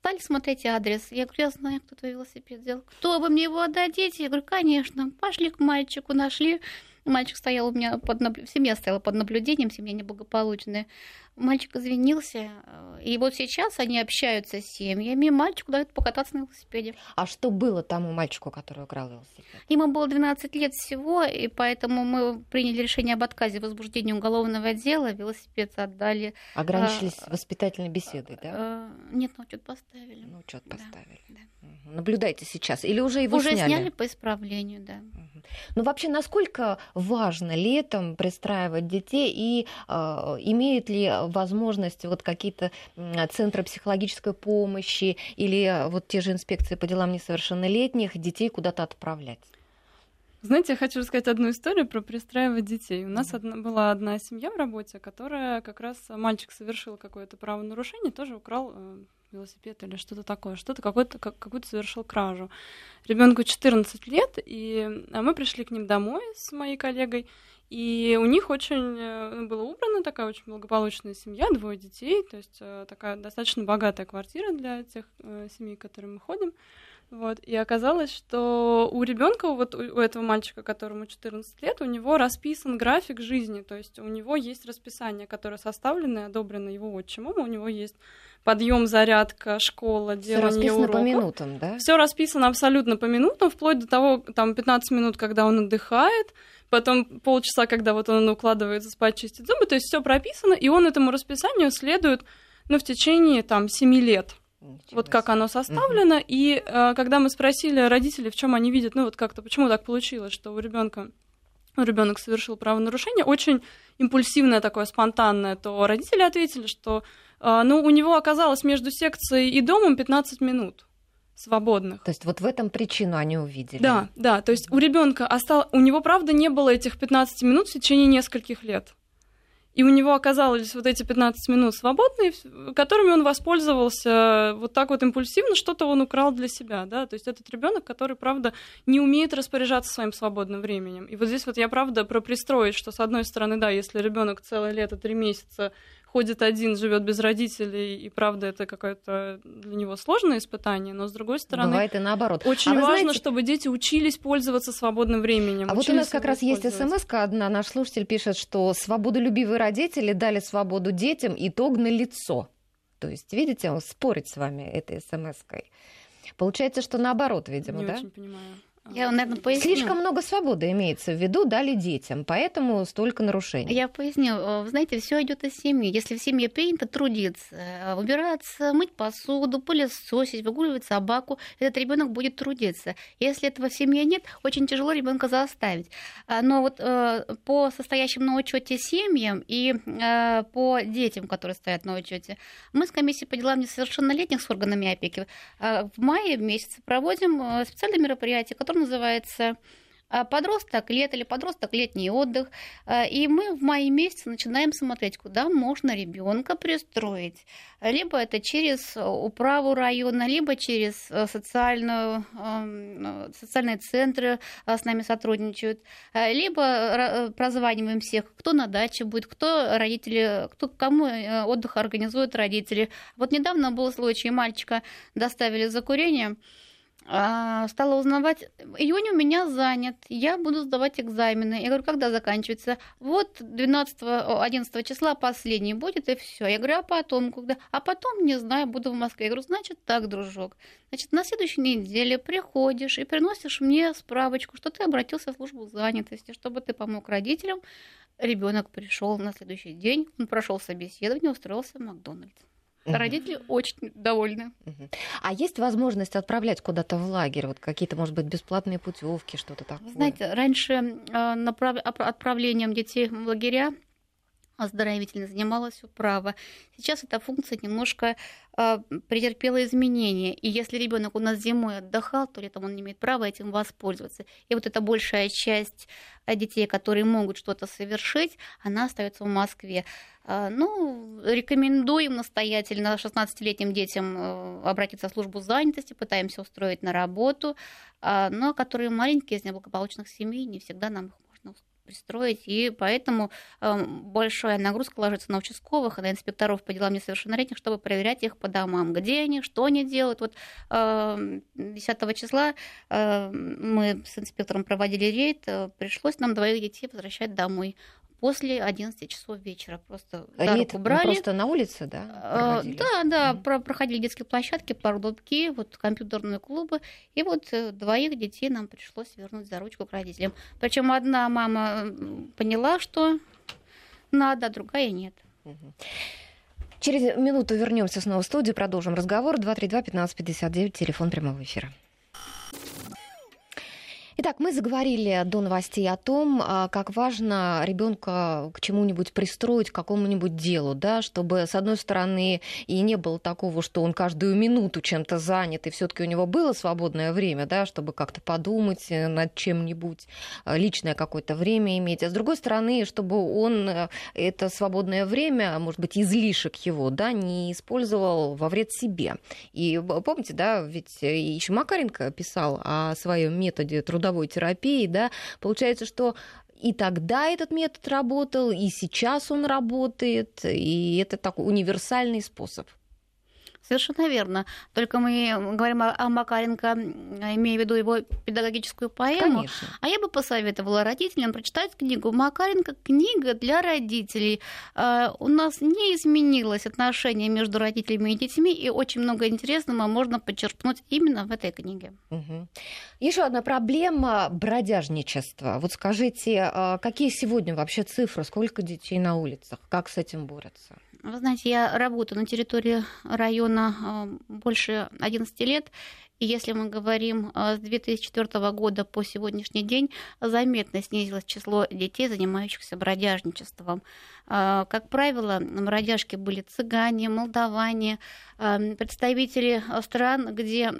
Speaker 2: стали смотреть адрес. Я говорю, я знаю, кто твой велосипед сделал. Кто вы мне его отдадите? Я говорю, конечно. Пошли к мальчику, нашли. Мальчик стоял у меня под наблюдением, семья стояла под наблюдением, семья неблагополучная. Мальчик извинился, э, и вот сейчас они общаются с семьями, мальчику дают покататься на велосипеде.
Speaker 1: А что было тому мальчику, который украл велосипед?
Speaker 2: Ему было 12 лет всего, и поэтому мы приняли решение об отказе в возбуждении уголовного дела, велосипед отдали.
Speaker 1: Ограничились а, воспитательной беседой, да?
Speaker 2: А, нет, на учет поставили.
Speaker 1: На учет поставили. Да, да. Наблюдайте сейчас, или уже его
Speaker 2: уже
Speaker 1: сняли?
Speaker 2: Уже сняли по исправлению, да.
Speaker 1: Ну вообще, насколько важно летом пристраивать детей, и э, имеет ли возможности вот какие-то центры психологической помощи или вот те же инспекции по делам несовершеннолетних детей куда-то отправлять?
Speaker 8: Знаете, я хочу рассказать одну историю про пристраивать детей. У нас одна, была одна семья в работе, которая как раз мальчик совершил какое-то правонарушение, тоже украл э, велосипед или что-то такое, что-то какой-то как, какую-то совершил кражу. Ребенку 14 лет, и а мы пришли к ним домой с моей коллегой, и у них очень э, было убрано, такая очень благополучная семья, двое детей, то есть э, такая достаточно богатая квартира для тех э, семей, к которым мы ходим. Вот. И оказалось, что у ребенка, вот у этого мальчика, которому 14 лет, у него расписан график жизни. То есть у него есть расписание, которое составлено и одобрено его отчимом. У него есть подъем, зарядка, школа, делание
Speaker 1: Все расписано уроков. по минутам, да?
Speaker 8: Все расписано абсолютно по минутам, вплоть до того, там 15 минут, когда он отдыхает, потом полчаса, когда вот он укладывается спать, чистит зубы. То есть все прописано, и он этому расписанию следует ну, в течение там 7 лет. Ничего вот как оно составлено. Угу. И э, когда мы спросили родителей, в чем они видят, ну вот как-то, почему так получилось, что у ребенка ребенок совершил правонарушение, очень импульсивное такое, спонтанное, то родители ответили, что э, ну, у него оказалось между секцией и домом 15 минут свободных.
Speaker 1: То есть вот в этом причину они увидели.
Speaker 8: Да, да. То есть у ребенка осталось, у него правда не было этих 15 минут в течение нескольких лет и у него оказались вот эти 15 минут свободные, которыми он воспользовался вот так вот импульсивно, что-то он украл для себя, да, то есть этот ребенок, который, правда, не умеет распоряжаться своим свободным временем. И вот здесь вот я, правда, про пристроить, что, с одной стороны, да, если ребенок целое лето, три месяца ходит один, живет без родителей, и правда это какое-то для него сложное испытание, но с другой стороны...
Speaker 1: Бывает и наоборот.
Speaker 8: Очень а важно, знаете... чтобы дети учились пользоваться свободным временем.
Speaker 1: А вот у нас как раз есть смс одна, наш слушатель пишет, что свободолюбивые родители дали свободу детям, итог на лицо. То есть, видите, он спорит с вами этой смс-кой. Получается, что наоборот, видимо,
Speaker 8: Не
Speaker 1: да?
Speaker 8: очень понимаю.
Speaker 2: Я, наверное, поясню.
Speaker 1: Слишком много свободы имеется в виду, дали детям, поэтому столько нарушений.
Speaker 2: Я поясню. Вы знаете, все идет из семьи. Если в семье принято трудиться, э, убираться, мыть посуду, пылесосить, выгуливать собаку, этот ребенок будет трудиться. Если этого в семье нет, очень тяжело ребенка заставить. А, но вот э, по состоящим на учете семьям и э, по детям, которые стоят на учете, мы с комиссией по делам несовершеннолетних с органами опеки в мае месяце проводим специальные мероприятия, которые называется а, подросток лет или подросток летний отдых. А, и мы в мае месяце начинаем смотреть, куда можно ребенка пристроить. Либо это через управу района, либо через э, социальную, социальные центры а, с нами сотрудничают, либо прозваниваем всех, кто на даче будет, кто родители, кто, кому э, отдых организуют родители. Вот недавно был случай, мальчика доставили за курением, а, стала узнавать, июнь у меня занят, я буду сдавать экзамены. Я говорю, когда заканчивается? Вот 12-11 числа последний будет, и все. Я говорю, а потом когда? А потом, не знаю, буду в Москве. Я говорю, значит так, дружок. Значит, на следующей неделе приходишь и приносишь мне справочку, что ты обратился в службу занятости, чтобы ты помог родителям. Ребенок пришел на следующий день, он прошел собеседование, устроился в Макдональдс. Родители очень довольны.
Speaker 1: А есть возможность отправлять куда-то в лагерь? Вот какие-то, может быть, бесплатные путевки, что-то такое?
Speaker 2: Знаете, раньше а, направ... отправлением детей в лагеря оздоровительно занималась управа. Сейчас эта функция немножко э, претерпела изменения. И если ребенок у нас зимой отдыхал, то летом он не имеет права этим воспользоваться. И вот эта большая часть детей, которые могут что-то совершить, она остается в Москве. Э, ну, рекомендуем настоятельно 16-летним детям э, обратиться в службу занятости, пытаемся устроить на работу, но которые маленькие из неблагополучных семей, не всегда нам их пристроить, и поэтому э, большая нагрузка ложится на участковых на инспекторов по делам несовершеннолетних, чтобы проверять их по домам, где они, что они делают. Вот э, 10 числа э, мы с инспектором проводили рейд, э, пришлось нам двоих детей возвращать домой после 11 часов вечера. Просто за руку брали.
Speaker 1: Просто на улице, да?
Speaker 2: А, проводили? Да, да, mm-hmm. проходили детские площадки, парудки, вот компьютерные клубы. И вот э, двоих детей нам пришлось вернуть за ручку к родителям. Причем одна мама поняла, что надо, другая нет.
Speaker 1: Через минуту вернемся снова в студию, продолжим разговор. 232-1559, телефон прямого эфира. Итак, мы заговорили до новостей о том, а, как важно ребенка к чему-нибудь пристроить, к какому-нибудь делу, да, чтобы, с одной стороны, и не было такого, что он каждую минуту чем-то занят, и все-таки у него было свободное время, да, чтобы как-то подумать э, над чем-нибудь, э, личное какое-то время иметь, а с другой стороны, чтобы он э, это свободное время, может быть, излишек его, да, не использовал во вред себе. И помните, да, ведь еще Макаренко писал о своем методе труда трудовой терапии, да, получается, что и тогда этот метод работал, и сейчас он работает, и это такой универсальный способ.
Speaker 2: Совершенно верно. Только мы говорим о, Макаренко, имея в виду его педагогическую поэму. Конечно. А я бы посоветовала родителям прочитать книгу Макаренко «Книга для родителей». А, у нас не изменилось отношение между родителями и детьми, и очень много интересного можно подчеркнуть именно в этой книге.
Speaker 1: Угу. Еще одна проблема – бродяжничество. Вот скажите, а, какие сегодня вообще цифры, сколько детей на улицах, как с этим борются?
Speaker 2: Вы знаете, я работаю на территории района а, больше 11 лет, и если мы говорим а, с 2004 года по сегодняшний день, заметно снизилось число детей, занимающихся бродяжничеством. А, как правило, бродяжки были цыгане, молдаване, представители стран, где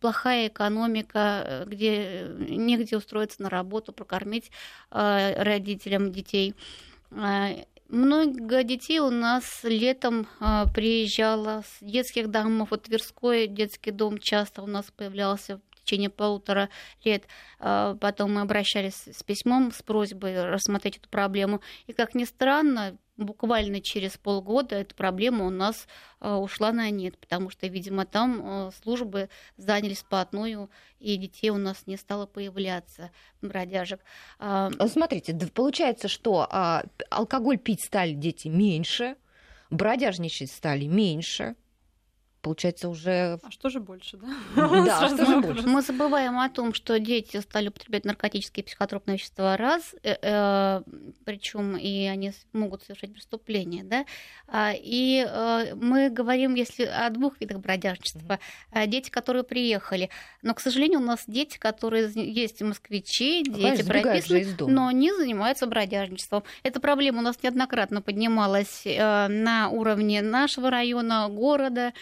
Speaker 2: плохая экономика, где негде устроиться на работу, прокормить родителям детей. Много детей у нас летом а, приезжало с детских домов. Вот Тверской детский дом часто у нас появлялся течение полутора лет. А, потом мы обращались с письмом с просьбой рассмотреть эту проблему. И, как ни странно, буквально через полгода эта проблема у нас а, ушла на нет, потому что, видимо, там а, службы занялись вплотную, и детей у нас не стало появляться, бродяжек.
Speaker 1: Смотрите, получается, что алкоголь пить стали дети меньше, бродяжничать стали меньше, получается, уже...
Speaker 8: А что же больше, да?
Speaker 1: Да, что же больше?
Speaker 2: Мы забываем о том, что дети стали употреблять наркотические и психотропные вещества раз, э, э, причем и они могут совершать преступления, да, а, и э, мы говорим, если о двух видах бродяжничества, дети, которые приехали, но, к сожалению, у нас дети, которые есть москвичи, дети прописаны, но не занимаются бродяжничеством. Эта проблема у нас неоднократно поднималась на уровне нашего района, города,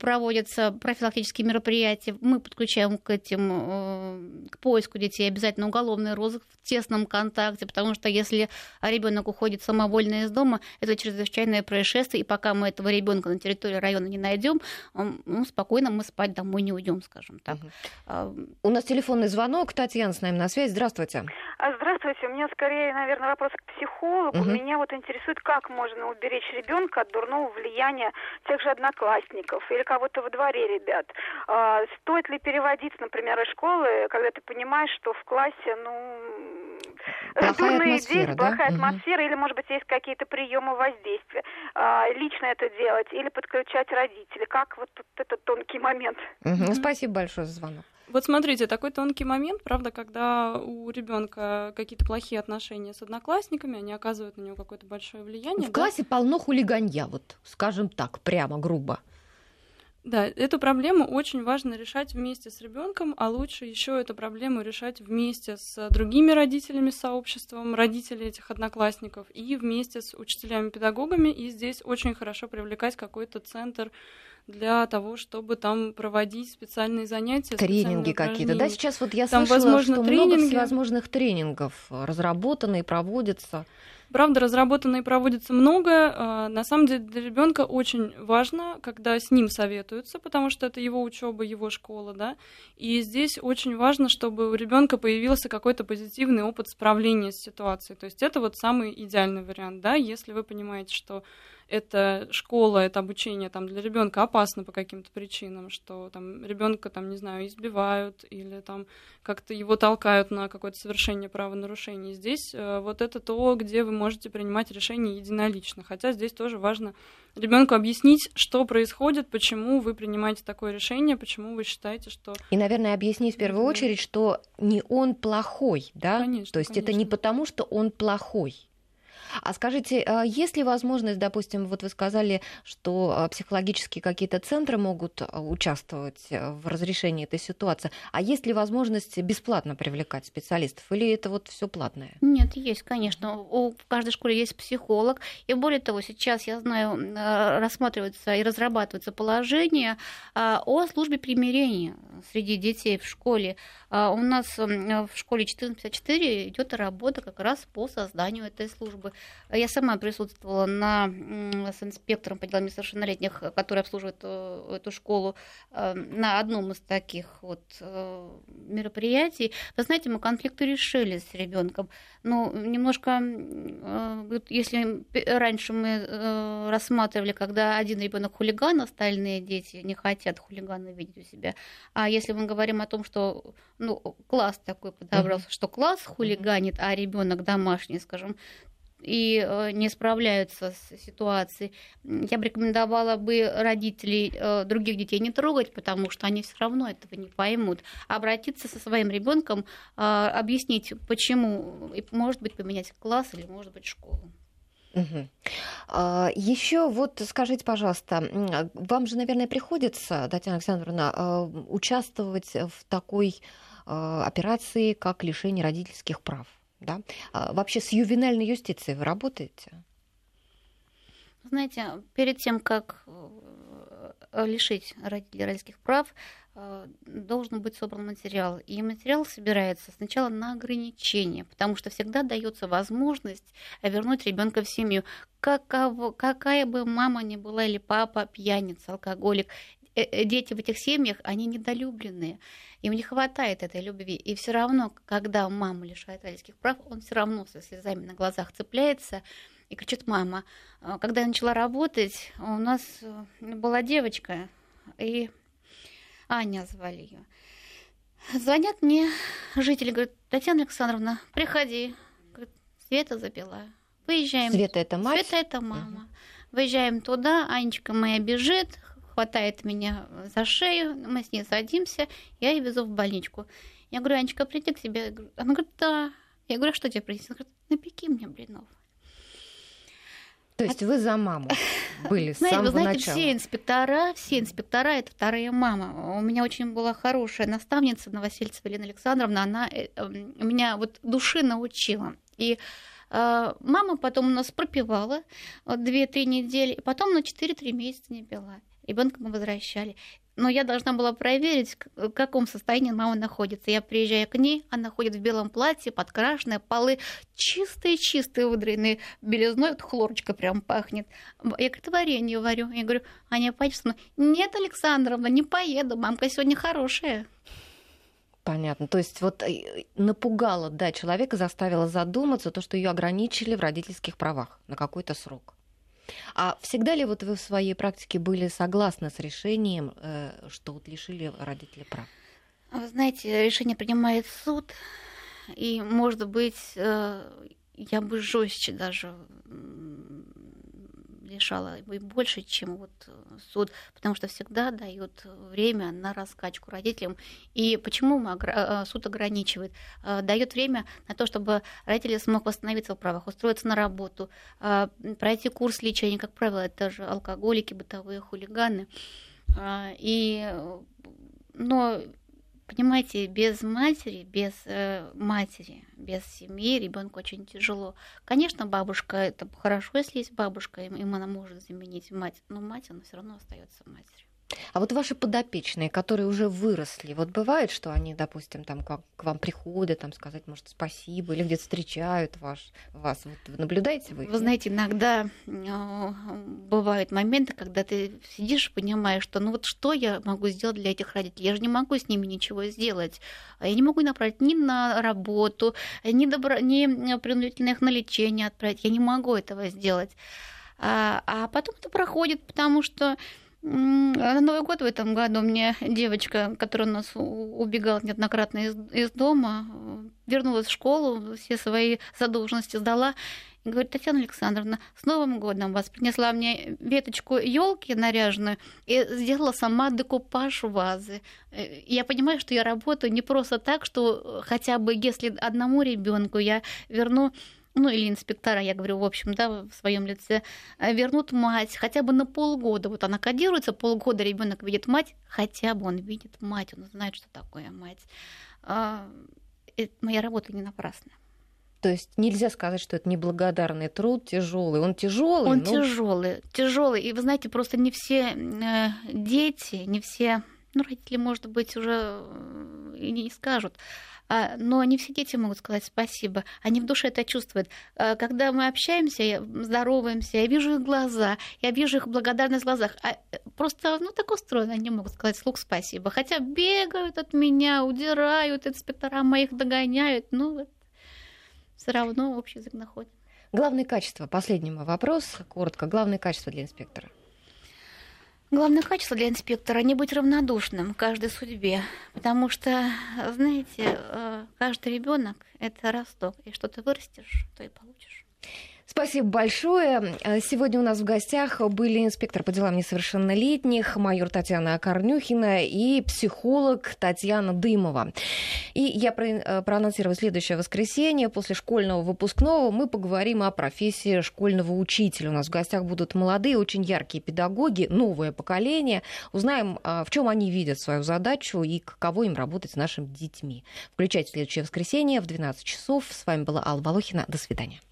Speaker 2: проводятся профилактические мероприятия, мы подключаем к этим, э, к поиску детей обязательно уголовный розыск в тесном контакте, потому что если ребенок уходит самовольно из дома, это чрезвычайное происшествие, и пока мы этого ребенка на территории района не найдем, ну, спокойно мы спать домой не уйдем, скажем так.
Speaker 1: Угу. У нас телефонный звонок. Татьяна с нами на связи. Здравствуйте.
Speaker 9: А, здравствуйте. У меня скорее, наверное, вопрос к психологу. Угу. Меня вот интересует, как можно уберечь ребенка от дурного влияния тех же одноклассников одноклассников или кого-то во дворе ребят. А, стоит ли переводить, например, из школы, когда ты понимаешь, что в классе, ну,
Speaker 1: плохая атмосфера, дети,
Speaker 9: да? плохая угу. атмосфера, или, может быть, есть какие-то приемы воздействия. А, лично это делать или подключать родителей. Как вот тут этот тонкий момент?
Speaker 1: Угу. Спасибо большое за звонок.
Speaker 8: Вот смотрите, такой тонкий момент, правда, когда у ребенка какие-то плохие отношения с одноклассниками, они оказывают на него какое-то большое влияние.
Speaker 1: В да? классе полно хулиганья, вот, скажем так, прямо грубо.
Speaker 8: Да, эту проблему очень важно решать вместе с ребенком, а лучше еще эту проблему решать вместе с другими родителями, сообществом родителей этих одноклассников и вместе с учителями-педагогами. И здесь очень хорошо привлекать какой-то центр для того, чтобы там проводить специальные занятия.
Speaker 1: Тренинги какие-то. Да, сейчас вот я там, слышала, возможно, что тренинги. много всевозможных тренингов разработаны и проводятся.
Speaker 8: Правда, разработано и проводится много. А, на самом деле для ребенка очень важно, когда с ним советуются, потому что это его учеба, его школа, да. И здесь очень важно, чтобы у ребенка появился какой-то позитивный опыт справления с ситуацией. То есть это вот самый идеальный вариант, да, если вы понимаете, что это школа, это обучение там для ребенка опасно по каким-то причинам, что там ребенка там, не знаю, избивают или там как-то его толкают на какое-то совершение правонарушений. Здесь э, вот это то, где вы можете принимать решения единолично. Хотя здесь тоже важно ребенку объяснить, что происходит, почему вы принимаете такое решение, почему вы считаете, что...
Speaker 1: И, наверное, объяснить в первую очередь, что не он плохой, да?
Speaker 8: Конечно,
Speaker 1: То есть
Speaker 8: конечно.
Speaker 1: это не потому, что он плохой, а скажите, а есть ли возможность, допустим, вот вы сказали, что а, психологические какие-то центры могут а, участвовать э, в разрешении этой ситуации, а есть ли возможность бесплатно привлекать специалистов, или это вот все платное?
Speaker 2: Нет, есть, конечно. У, каждой школе есть психолог, и более того, сейчас, я знаю, рассматривается и разрабатывается положение о службе примирения среди детей в школе. У нас в школе 1454 идет работа как раз по созданию этой службы. Я сама присутствовала на, с инспектором по делам несовершеннолетних, который обслуживает э, эту школу, э, на одном из таких вот э, мероприятий. Вы знаете, мы конфликты решили с ребенком. Ну, немножко, если раньше мы рассматривали, когда один ребенок хулиган, остальные дети не хотят хулигана видеть у себя. А если мы говорим о том, что ну, класс такой подобрался, mm-hmm. что класс хулиганит, а ребенок домашний, скажем, и э, не справляются с ситуацией, я бы рекомендовала бы родителей э, других детей не трогать, потому что они все равно этого не поймут. Обратиться со своим ребенком, э, объяснить, почему, и, может быть, поменять класс или, может быть, школу.
Speaker 1: Угу. А, Еще вот скажите, пожалуйста, вам же, наверное, приходится, Татьяна Александровна, участвовать в такой операции, как лишение родительских прав. Да? А вообще с ювенальной юстицией вы работаете?
Speaker 2: Знаете, перед тем, как э, лишить родителей родительских прав, э, должен быть собран материал. И материал собирается сначала на ограничение, потому что всегда дается возможность вернуть ребенка в семью. Каково, какая бы мама ни была или папа пьяница, алкоголик, дети в этих семьях, они недолюбленные. Им не хватает этой любви. И все равно, когда мама лишает родительских прав, он все равно со слезами на глазах цепляется и кричит «мама». А, когда я начала работать, у нас э, была девочка, и Аня звали ее. Звонят мне жители, говорят, Татьяна Александровна, приходи. Говорит, Света забила. Выезжаем.
Speaker 1: Света это мать?
Speaker 2: Света это мама. Угу. Выезжаем туда, Анечка моя бежит, хватает меня за шею, мы с ней садимся, я ее везу в больничку. Я говорю, Анечка, приди к себе. Она говорит, да. Я говорю, а что тебе принести? Она говорит, напеки мне блинов.
Speaker 1: То есть вы за маму были с
Speaker 2: знаете,
Speaker 1: самого
Speaker 2: вы знаете,
Speaker 1: начала?
Speaker 2: все инспектора, все инспектора это вторая мама. У меня очень была хорошая наставница Новосельцева Елена Александровна. Она э, эм, меня вот души научила. И э, мама потом у нас пропивала вот, 2-3 недели, и потом на 4-3 месяца не пила. Ребенка мы возвращали. Но я должна была проверить, в каком состоянии мама находится. Я приезжаю к ней, она ходит в белом платье, подкрашенная, полы чистые-чистые, выдренные белизной, вот хлорочка прям пахнет. Я говорю, варенье варю. Я говорю, Аня Пачевна, нет, Александровна, не поеду, мамка сегодня хорошая.
Speaker 1: Понятно. То есть вот э, напугала, да, человека, заставила задуматься то, что ее ограничили в родительских правах на какой-то срок. А всегда ли вот вы в своей практике были согласны с решением, э, что вот лишили родителей прав?
Speaker 2: Вы знаете, решение принимает суд, и, может быть, э, я бы жестче даже лишала и больше, чем вот э, суд, потому что всегда дает время на раскачку родителям. И почему э, суд ограничивает? Э, дает время на то, чтобы родители смог восстановиться в правах, устроиться на работу, пройти курс лечения, как правило, это же алкоголики, бытовые хулиганы. И, но Понимаете, без матери, без э, матери, без семьи ребенку очень тяжело. Конечно, бабушка это хорошо, если есть бабушка, им она может заменить мать, но мать она все равно остается матерью.
Speaker 1: А вот ваши подопечные, которые уже выросли, вот бывает, что они, допустим, там к, к вам приходят, там сказать, может, спасибо, или где-то встречают ваш, вас. Вот наблюдаете вы?
Speaker 2: Вы знаете, иногда э, бывают моменты, когда ты сидишь понимаешь, что ну вот что я могу сделать для этих родителей? Я же не могу с ними ничего сделать. Я не могу направить ни на работу, ни, добро, ни принудительно их на лечение отправить. Я не могу этого сделать. А, а потом это проходит, потому что на Новый год в этом году мне девочка, которая у нас убегала неоднократно из, из дома, вернулась в школу, все свои задолженности сдала. И говорит, Татьяна Александровна, с Новым годом вас принесла мне веточку елки наряженную и сделала сама декупаж вазы. Э, я понимаю, что я работаю не просто так, что хотя бы если одному ребенку я верну ну или инспектора, я говорю, в общем, да, в своем лице, э, вернут мать хотя бы на полгода. Вот она кодируется, полгода ребенок видит мать, хотя бы он видит мать, он знает, что такое мать. А, моя работа не напрасна.
Speaker 1: То есть нельзя сказать, что это неблагодарный труд, тяжелый. Он тяжелый.
Speaker 2: Он
Speaker 1: но...
Speaker 2: тяжелый, тяжелый. И вы знаете, просто не все э, дети, не все, ну, родители, может быть, уже э, и не скажут. А, но не все дети могут сказать спасибо. Они в душе это чувствуют. А, когда мы общаемся, здороваемся, я вижу их глаза, я вижу их благодарность в глазах. А э, просто, ну, так устроено, они могут сказать слух спасибо. Хотя бегают от меня, удирают, инспектора моих догоняют. Ну, вот, все равно общий язык находит.
Speaker 1: Главное качество, последний мой вопрос, коротко. Главное качество для инспектора.
Speaker 2: Главное качество для инспектора не быть равнодушным к каждой судьбе, потому что, знаете, э, каждый ребенок это росток, и что ты вырастешь, то и получишь.
Speaker 1: Спасибо большое. Э, сегодня у нас в гостях были инспектор по делам несовершеннолетних, майор Татьяна Корнюхина и психолог Татьяна Дымова. И я э, проанонсирую следующее воскресенье. После школьного выпускного мы поговорим о профессии школьного учителя. У нас в гостях будут молодые, очень яркие педагоги, новое поколение. Узнаем, э, в чем они видят свою задачу и каково им работать с нашими детьми. Включайте следующее воскресенье в 12 часов. С вами была Алла Волохина. До свидания.